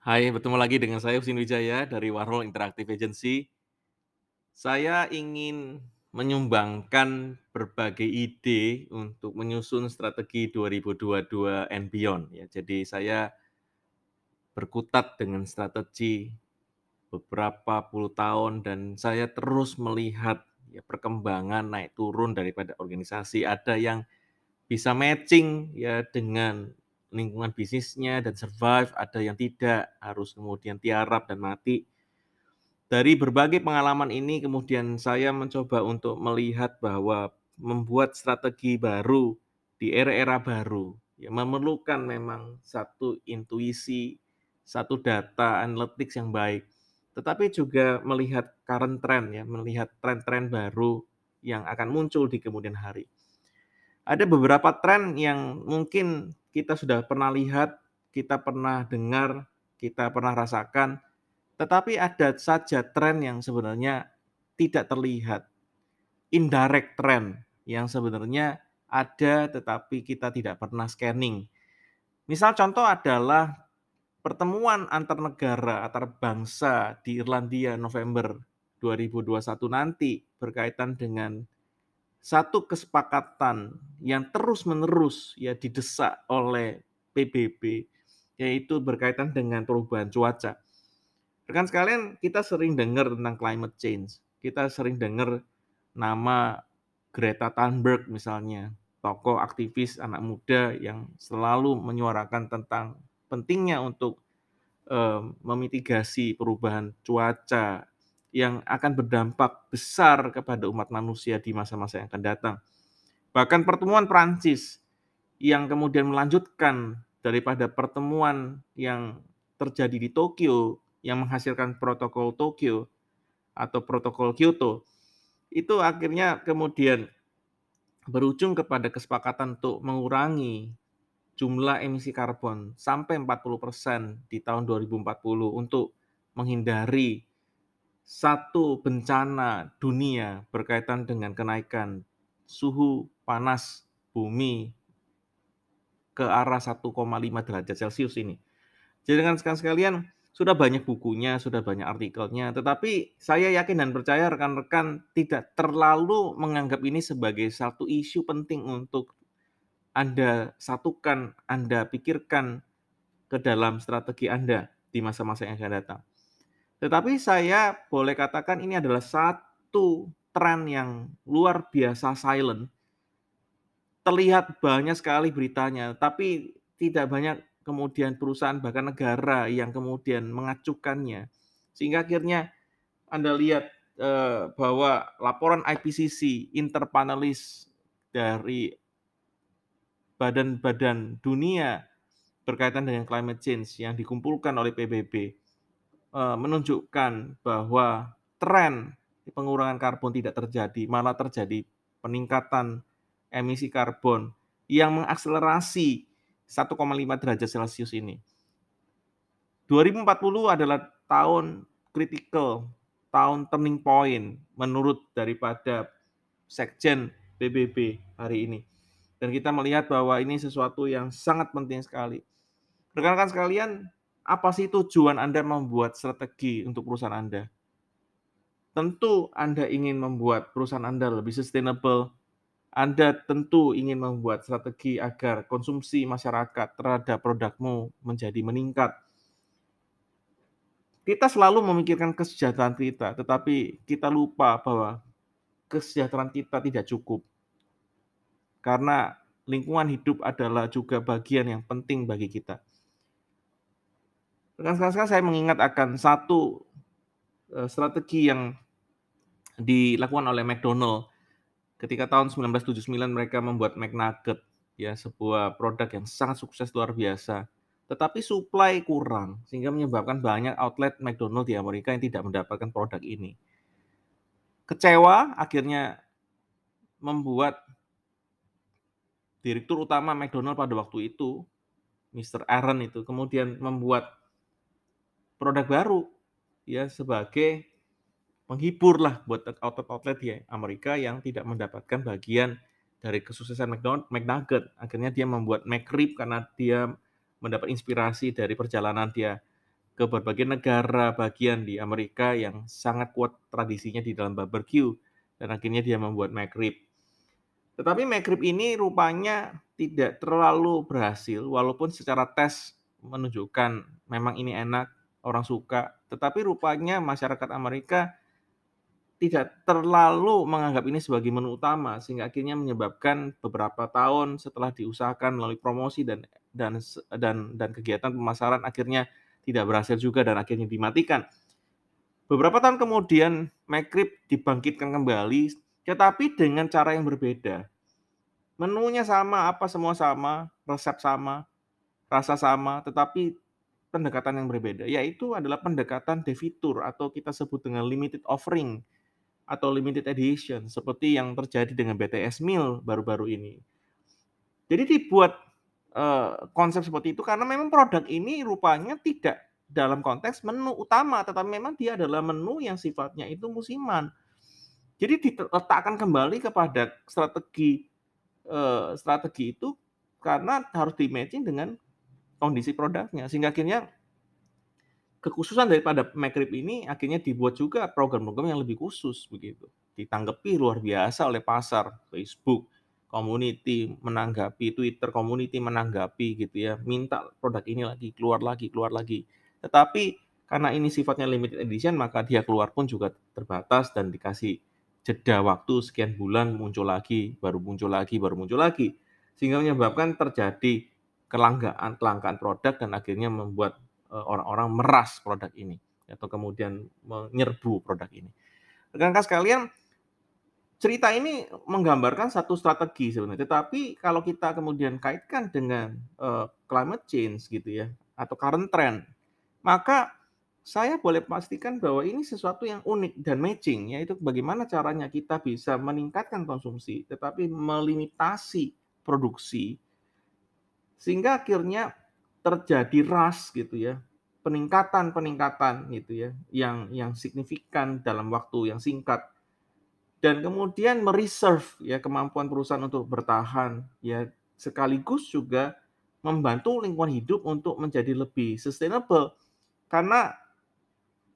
Hai, bertemu lagi dengan saya Husin Wijaya dari Warhol Interactive Agency. Saya ingin menyumbangkan berbagai ide untuk menyusun strategi 2022 and beyond ya. Jadi saya berkutat dengan strategi beberapa puluh tahun dan saya terus melihat ya perkembangan naik turun daripada organisasi. Ada yang bisa matching ya dengan lingkungan bisnisnya dan survive, ada yang tidak, harus kemudian tiarap dan mati. Dari berbagai pengalaman ini kemudian saya mencoba untuk melihat bahwa membuat strategi baru di era-era baru, ya memerlukan memang satu intuisi, satu data analytics yang baik, tetapi juga melihat current trend ya, melihat tren-tren baru yang akan muncul di kemudian hari. Ada beberapa tren yang mungkin kita sudah pernah lihat, kita pernah dengar, kita pernah rasakan, tetapi ada saja tren yang sebenarnya tidak terlihat. Indirect trend yang sebenarnya ada tetapi kita tidak pernah scanning. Misal contoh adalah pertemuan antar negara, antar bangsa di Irlandia November 2021 nanti berkaitan dengan satu kesepakatan yang terus-menerus ya didesak oleh PBB, yaitu berkaitan dengan perubahan cuaca. Rekan sekalian, kita sering dengar tentang climate change. Kita sering dengar nama Greta Thunberg misalnya, tokoh aktivis anak muda yang selalu menyuarakan tentang pentingnya untuk um, memitigasi perubahan cuaca yang akan berdampak besar kepada umat manusia di masa-masa yang akan datang. Bahkan pertemuan Prancis yang kemudian melanjutkan daripada pertemuan yang terjadi di Tokyo yang menghasilkan protokol Tokyo atau protokol Kyoto itu akhirnya kemudian berujung kepada kesepakatan untuk mengurangi jumlah emisi karbon sampai 40% di tahun 2040 untuk menghindari satu bencana dunia berkaitan dengan kenaikan suhu panas bumi ke arah 1,5 derajat Celcius ini. Jadi dengan sekalian sudah banyak bukunya, sudah banyak artikelnya, tetapi saya yakin dan percaya rekan-rekan tidak terlalu menganggap ini sebagai satu isu penting untuk Anda satukan, Anda pikirkan ke dalam strategi Anda di masa-masa yang akan datang. Tetapi saya boleh katakan ini adalah satu tren yang luar biasa silent. Terlihat banyak sekali beritanya, tapi tidak banyak kemudian perusahaan bahkan negara yang kemudian mengacukannya. Sehingga akhirnya Anda lihat eh, bahwa laporan IPCC interpanelis dari badan-badan dunia berkaitan dengan climate change yang dikumpulkan oleh PBB menunjukkan bahwa tren pengurangan karbon tidak terjadi, malah terjadi peningkatan emisi karbon yang mengakselerasi 1,5 derajat Celcius ini. 2040 adalah tahun kritikal, tahun turning point menurut daripada Sekjen PBB hari ini. Dan kita melihat bahwa ini sesuatu yang sangat penting sekali. Rekan-rekan sekalian, apa sih tujuan Anda membuat strategi untuk perusahaan Anda? Tentu Anda ingin membuat perusahaan Anda lebih sustainable. Anda tentu ingin membuat strategi agar konsumsi masyarakat terhadap produkmu menjadi meningkat. Kita selalu memikirkan kesejahteraan kita, tetapi kita lupa bahwa kesejahteraan kita tidak cukup. Karena lingkungan hidup adalah juga bagian yang penting bagi kita. Dengan sekarang saya mengingat akan satu uh, strategi yang dilakukan oleh McDonald ketika tahun 1979 mereka membuat McNugget ya sebuah produk yang sangat sukses luar biasa tetapi supply kurang sehingga menyebabkan banyak outlet McDonald di Amerika yang tidak mendapatkan produk ini. Kecewa akhirnya membuat direktur utama McDonald pada waktu itu, Mr. Aaron itu kemudian membuat produk baru ya sebagai menghibur lah buat outlet-outlet di Amerika yang tidak mendapatkan bagian dari kesuksesan McDonald, McNugget. Akhirnya dia membuat McRib karena dia mendapat inspirasi dari perjalanan dia ke berbagai negara bagian di Amerika yang sangat kuat tradisinya di dalam barbecue dan akhirnya dia membuat McRib. Tetapi McRib ini rupanya tidak terlalu berhasil walaupun secara tes menunjukkan memang ini enak, orang suka, tetapi rupanya masyarakat Amerika tidak terlalu menganggap ini sebagai menu utama sehingga akhirnya menyebabkan beberapa tahun setelah diusahakan melalui promosi dan dan dan dan kegiatan pemasaran akhirnya tidak berhasil juga dan akhirnya dimatikan. Beberapa tahun kemudian McRib dibangkitkan kembali tetapi dengan cara yang berbeda. Menunya sama, apa semua sama, resep sama, rasa sama, tetapi pendekatan yang berbeda, yaitu adalah pendekatan defitur atau kita sebut dengan limited offering atau limited edition seperti yang terjadi dengan BTS Meal baru-baru ini. Jadi dibuat uh, konsep seperti itu karena memang produk ini rupanya tidak dalam konteks menu utama, tetapi memang dia adalah menu yang sifatnya itu musiman. Jadi diletakkan kembali kepada strategi uh, strategi itu karena harus di matching dengan kondisi produknya sehingga akhirnya kekhususan daripada McRib ini akhirnya dibuat juga program-program yang lebih khusus begitu. Ditanggapi luar biasa oleh pasar, Facebook, community menanggapi, Twitter community menanggapi gitu ya, minta produk ini lagi, keluar lagi, keluar lagi. Tetapi karena ini sifatnya limited edition, maka dia keluar pun juga terbatas dan dikasih jeda waktu sekian bulan muncul lagi, baru muncul lagi, baru muncul lagi. Sehingga menyebabkan terjadi kelangkaan kelangkaan produk dan akhirnya membuat Eh, orang-orang meras produk ini atau kemudian menyerbu produk ini. Rekan-rekan sekalian, cerita ini menggambarkan satu strategi sebenarnya. Tetapi kalau kita kemudian kaitkan dengan uh, climate change gitu ya atau current trend, maka saya boleh pastikan bahwa ini sesuatu yang unik dan matching yaitu bagaimana caranya kita bisa meningkatkan konsumsi tetapi melimitasi produksi sehingga akhirnya terjadi ras gitu ya, peningkatan-peningkatan gitu ya, yang yang signifikan dalam waktu yang singkat. Dan kemudian mereserve ya kemampuan perusahaan untuk bertahan ya sekaligus juga membantu lingkungan hidup untuk menjadi lebih sustainable. Karena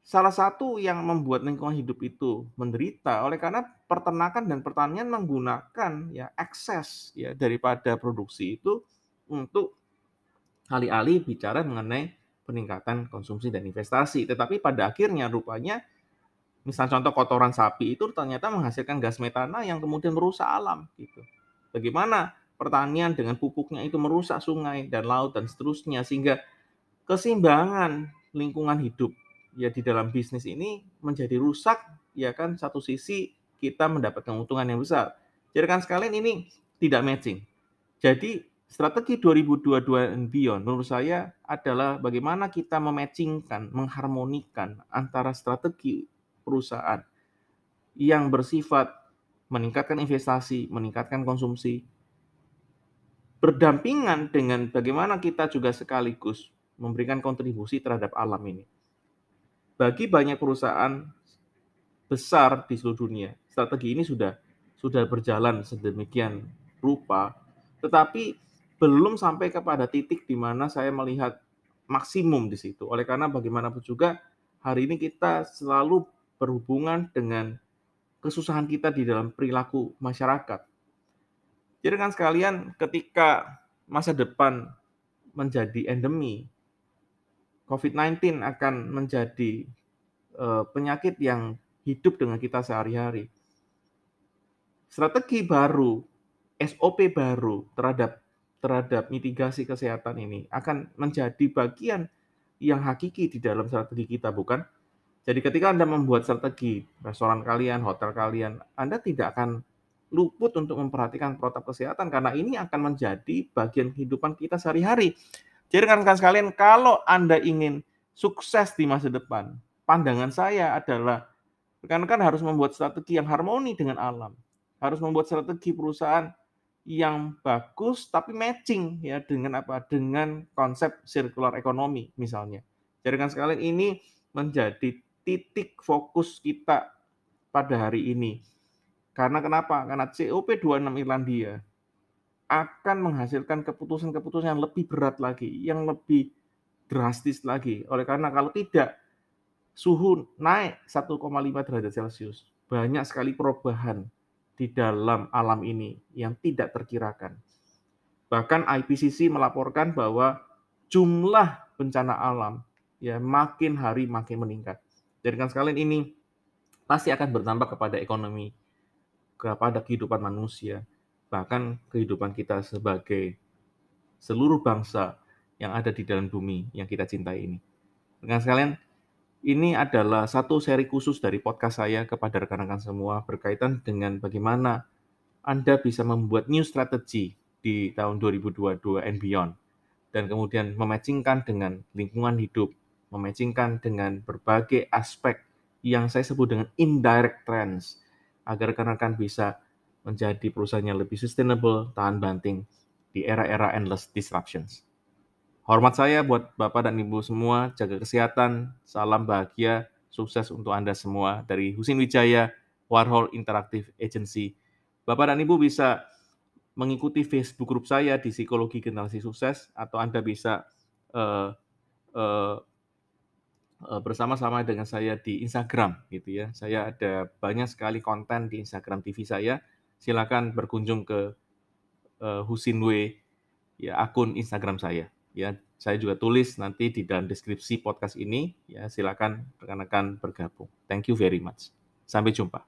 salah satu yang membuat lingkungan hidup itu menderita oleh karena peternakan dan pertanian menggunakan ya ekses ya daripada produksi itu untuk alih-alih bicara mengenai peningkatan konsumsi dan investasi. Tetapi pada akhirnya rupanya, misal contoh kotoran sapi itu ternyata menghasilkan gas metana yang kemudian merusak alam. Gitu. Bagaimana pertanian dengan pupuknya itu merusak sungai dan laut dan seterusnya sehingga keseimbangan lingkungan hidup ya di dalam bisnis ini menjadi rusak ya kan satu sisi kita mendapat keuntungan yang besar. Jadi kan sekalian ini tidak matching. Jadi Strategi 2022 and beyond menurut saya adalah bagaimana kita mematchingkan, mengharmonikan antara strategi perusahaan yang bersifat meningkatkan investasi, meningkatkan konsumsi, berdampingan dengan bagaimana kita juga sekaligus memberikan kontribusi terhadap alam ini. Bagi banyak perusahaan besar di seluruh dunia, strategi ini sudah sudah berjalan sedemikian rupa, tetapi belum sampai kepada titik di mana saya melihat maksimum di situ. Oleh karena bagaimanapun juga hari ini kita selalu berhubungan dengan kesusahan kita di dalam perilaku masyarakat. Jadi kan sekalian ketika masa depan menjadi endemi, COVID-19 akan menjadi uh, penyakit yang hidup dengan kita sehari-hari. Strategi baru, SOP baru terhadap terhadap mitigasi kesehatan ini akan menjadi bagian yang hakiki di dalam strategi kita, bukan? Jadi ketika Anda membuat strategi restoran kalian, hotel kalian, Anda tidak akan luput untuk memperhatikan protokol kesehatan karena ini akan menjadi bagian kehidupan kita sehari-hari. Jadi rekan-rekan sekalian, kalau Anda ingin sukses di masa depan, pandangan saya adalah rekan-rekan harus membuat strategi yang harmoni dengan alam. Harus membuat strategi perusahaan yang bagus tapi matching ya dengan apa? Dengan konsep circular economy misalnya. Jadi kan sekalian ini menjadi titik fokus kita pada hari ini. Karena kenapa? Karena COP26 Irlandia akan menghasilkan keputusan-keputusan yang lebih berat lagi, yang lebih drastis lagi. Oleh karena kalau tidak suhu naik 1,5 derajat Celcius, banyak sekali perubahan di dalam alam ini yang tidak terkirakan. Bahkan IPCC melaporkan bahwa jumlah bencana alam ya makin hari makin meningkat. Jadi kan sekalian ini pasti akan berdampak kepada ekonomi, kepada kehidupan manusia, bahkan kehidupan kita sebagai seluruh bangsa yang ada di dalam bumi yang kita cintai ini. Dengan sekalian, ini adalah satu seri khusus dari podcast saya kepada rekan-rekan semua berkaitan dengan bagaimana Anda bisa membuat new strategy di tahun 2022 and beyond. Dan kemudian mematchingkan dengan lingkungan hidup, mematchingkan dengan berbagai aspek yang saya sebut dengan indirect trends, agar rekan-rekan bisa menjadi perusahaan yang lebih sustainable, tahan banting di era-era endless disruptions. Hormat saya buat Bapak dan Ibu semua, jaga kesehatan, salam bahagia, sukses untuk Anda semua dari Husin Wijaya, Warhol Interactive Agency. Bapak dan Ibu bisa mengikuti Facebook grup saya di Psikologi Generasi Sukses atau Anda bisa uh, uh, bersama-sama dengan saya di Instagram gitu ya. Saya ada banyak sekali konten di Instagram TV saya. Silakan berkunjung ke uh, Husinwe ya akun Instagram saya. Ya, saya juga tulis nanti di dalam deskripsi podcast ini. Ya, silakan rekan-rekan bergabung. Thank you very much. Sampai jumpa.